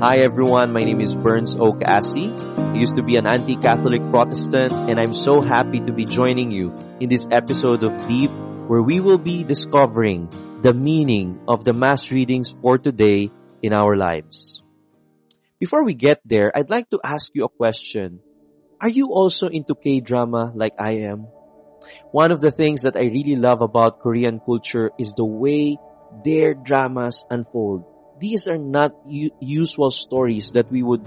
Hi everyone, my name is Burns Oak Assi. I used to be an anti-Catholic Protestant and I'm so happy to be joining you in this episode of Deep where we will be discovering the meaning of the Mass readings for today in our lives. Before we get there, I'd like to ask you a question. Are you also into K-drama like I am? One of the things that I really love about Korean culture is the way their dramas unfold these are not u- usual stories that we would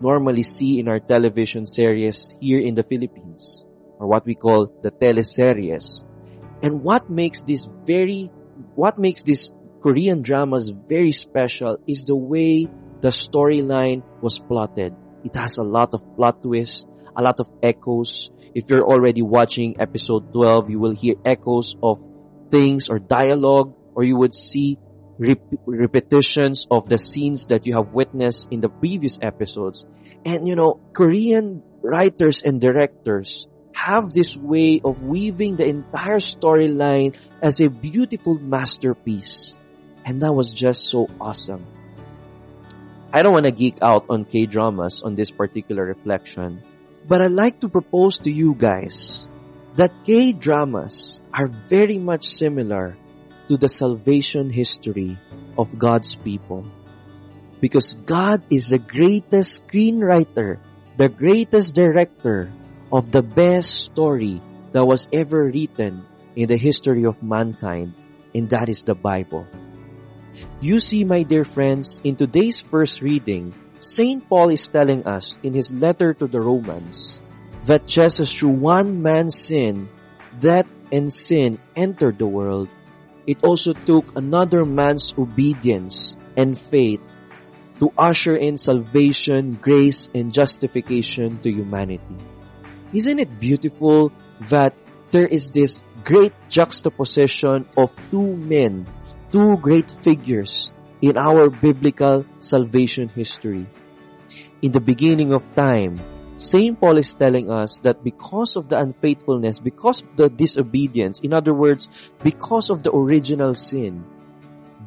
normally see in our television series here in the Philippines, or what we call the teleseries. And what makes this very, what makes these Korean dramas very special is the way the storyline was plotted. It has a lot of plot twists, a lot of echoes. If you're already watching episode 12, you will hear echoes of things or dialogue, or you would see rep- repetitions of the scenes that you have witnessed in the previous episodes. And you know, Korean writers and directors have this way of weaving the entire storyline as a beautiful masterpiece. And that was just so awesome. I don't want to geek out on K-dramas on this particular reflection, but I'd like to propose to you guys that K-dramas are very much similar to the salvation history of God's people. Because God is the greatest screenwriter, the greatest director of the best story that was ever written in the history of mankind, and that is the Bible. You see, my dear friends, in today's first reading, St. Paul is telling us in his letter to the Romans that just as through one man's sin, death and sin entered the world, it also took another man's obedience and faith to usher in salvation, grace, and justification to humanity. Isn't it beautiful that there is this great juxtaposition of two men, two great figures in our biblical salvation history? In the beginning of time, St. Paul is telling us that because of the unfaithfulness, because of the disobedience, in other words, because of the original sin,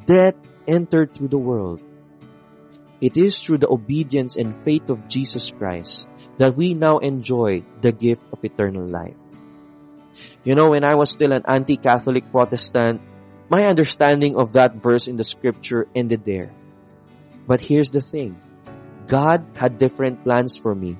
death entered through the world. It is through the obedience and faith of Jesus Christ that we now enjoy the gift of eternal life. You know, when I was still an anti-Catholic Protestant, my understanding of that verse in the scripture ended there. But here's the thing. God had different plans for me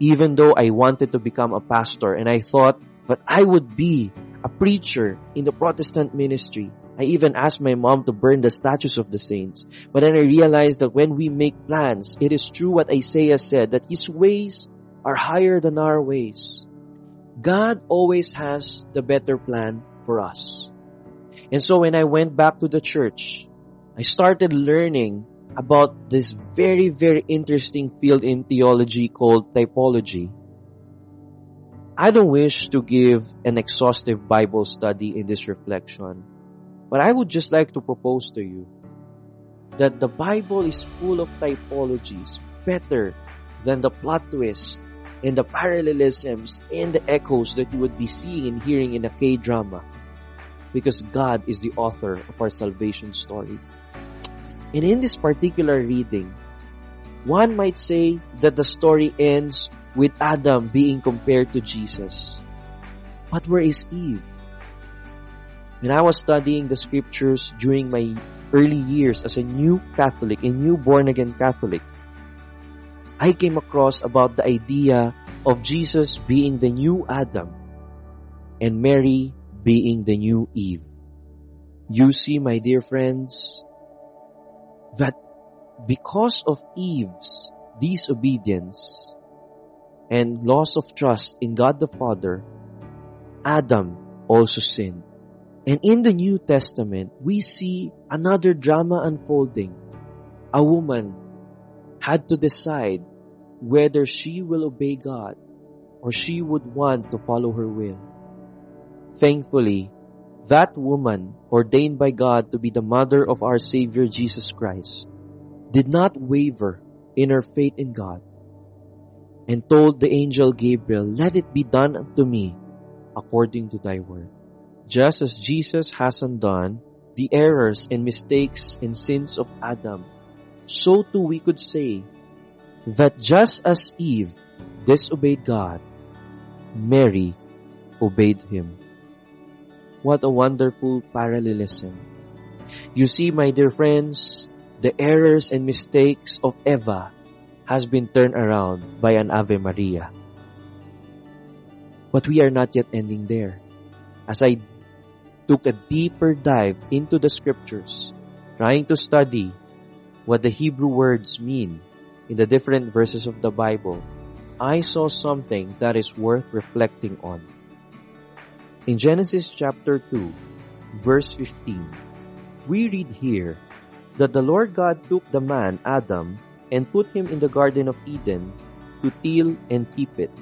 even though I wanted to become a pastor and I thought that I would be a preacher in the Protestant ministry. I even asked my mom to burn the statues of the saints. But then I realized that when we make plans, it is true what Isaiah said, that his ways are higher than our ways. God always has the better plan for us. And so when I went back to the church, I started learning about this very, very interesting field in theology called typology. I don't wish to give an exhaustive Bible study in this reflection, but I would just like to propose to you that the Bible is full of typologies better than the plot twists and the parallelisms and the echoes that you would be seeing and hearing in a K-drama because God is the author of our salvation story. And in this particular reading, one might say that the story ends with Adam being compared to Jesus. But where is Eve? When I was studying the scriptures during my early years as a new Catholic, a new born again Catholic, I came across about the idea of Jesus being the new Adam and Mary being the new Eve. You see, my dear friends, that because of Eve's disobedience and loss of trust in God the Father, Adam also sinned. And in the New Testament, we see another drama unfolding. A woman had to decide whether she will obey God or she would want to follow her will. Thankfully, that woman, ordained by God to be the mother of our Savior Jesus Christ, did not waver in her faith in God and told the angel Gabriel, Let it be done unto me according to thy word. Just as Jesus has undone the errors and mistakes and sins of Adam, so too we could say that just as Eve disobeyed God, Mary obeyed him. What a wonderful parallelism. You see, my dear friends, the errors and mistakes of Eva has been turned around by an Ave Maria. But we are not yet ending there. As I took a deeper dive into the scriptures, trying to study what the Hebrew words mean in the different verses of the Bible, I saw something that is worth reflecting on. In Genesis chapter 2, verse 15, we read here that the Lord God took the man, Adam, and put him in the Garden of Eden to till and keep it.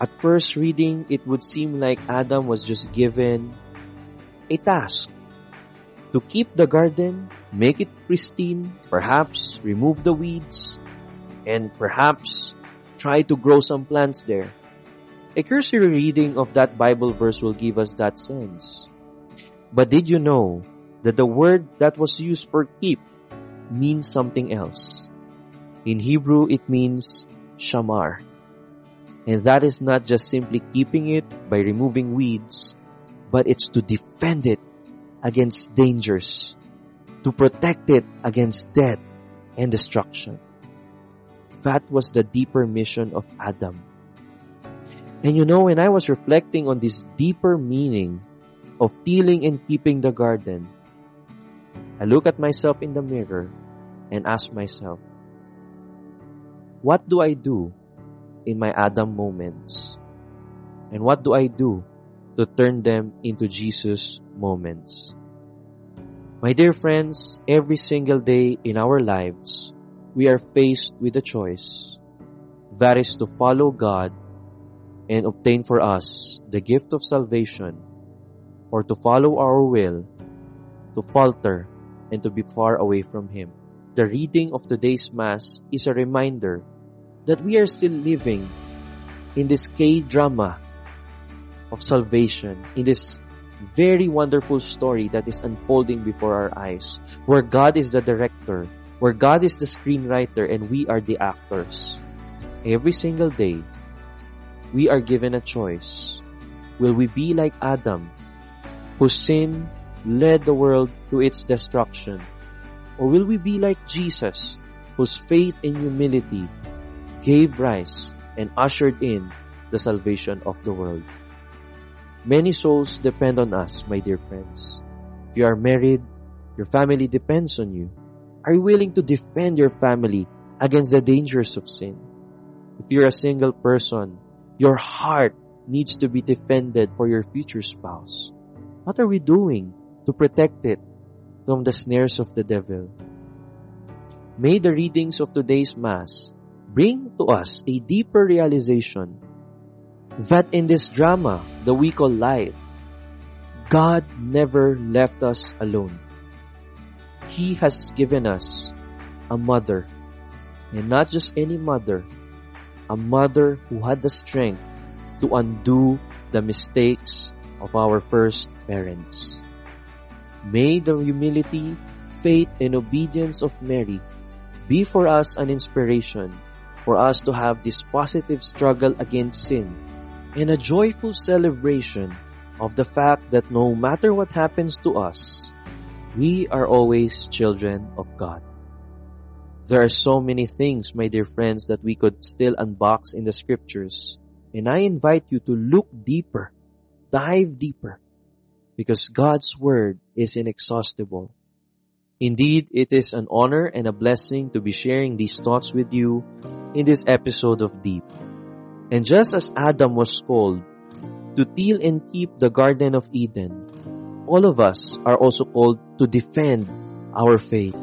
At first reading, it would seem like Adam was just given a task to keep the garden, make it pristine, perhaps remove the weeds, and perhaps try to grow some plants there. A cursory reading of that Bible verse will give us that sense. But did you know that the word that was used for keep means something else? In Hebrew, it means shamar. And that is not just simply keeping it by removing weeds, but it's to defend it against dangers, to protect it against death and destruction. That was the deeper mission of Adam. And you know, when I was reflecting on this deeper meaning of tilling and keeping the garden, I look at myself in the mirror and ask myself, what do I do in my Adam moments? And what do I do to turn them into Jesus moments? My dear friends, every single day in our lives, we are faced with a choice. That is to follow God and obtain for us the gift of salvation or to follow our will, to falter, and to be far away from Him. The reading of today's Mass is a reminder that we are still living in this K-drama of salvation, in this very wonderful story that is unfolding before our eyes, where God is the director, where God is the screenwriter, and we are the actors. Every single day, we are given a choice. Will we be like Adam, whose sin led the world to its destruction? Or will we be like Jesus, whose faith and humility gave rise and ushered in the salvation of the world. Many souls depend on us, my dear friends. If you are married, your family depends on you. Are you willing to defend your family against the dangers of sin? If you're a single person, your heart needs to be defended for your future spouse. What are we doing to protect it from the snares of the devil? May the readings of today's Mass bring to us a deeper realization that in this drama that we call life, God never left us alone. He has given us a mother, and not just any mother, a mother who had the strength to undo the mistakes of our first parents. May the humility, faith, and obedience of Mary be for us an inspiration for us to have this positive struggle against sin and a joyful celebration of the fact that no matter what happens to us, we are always children of God. There are so many things, my dear friends, that we could still unbox in the scriptures. And I invite you to look deeper, dive deeper, because God's word is inexhaustible. Indeed, it is an honor and a blessing to be sharing these thoughts with you in this episode of Deep. And just as Adam was called to till and keep the Garden of Eden, all of us are also called to defend our faith.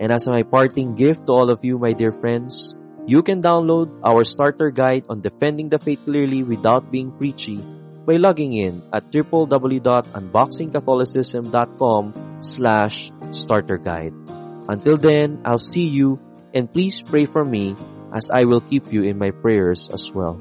And as my parting gift to all of you, my dear friends, you can download our starter guide on defending the faith clearly without being preachy by logging in at www.unboxingcatholicism.com slash starter guide. Until then, I'll see you and please pray for me as I will keep you in my prayers as well.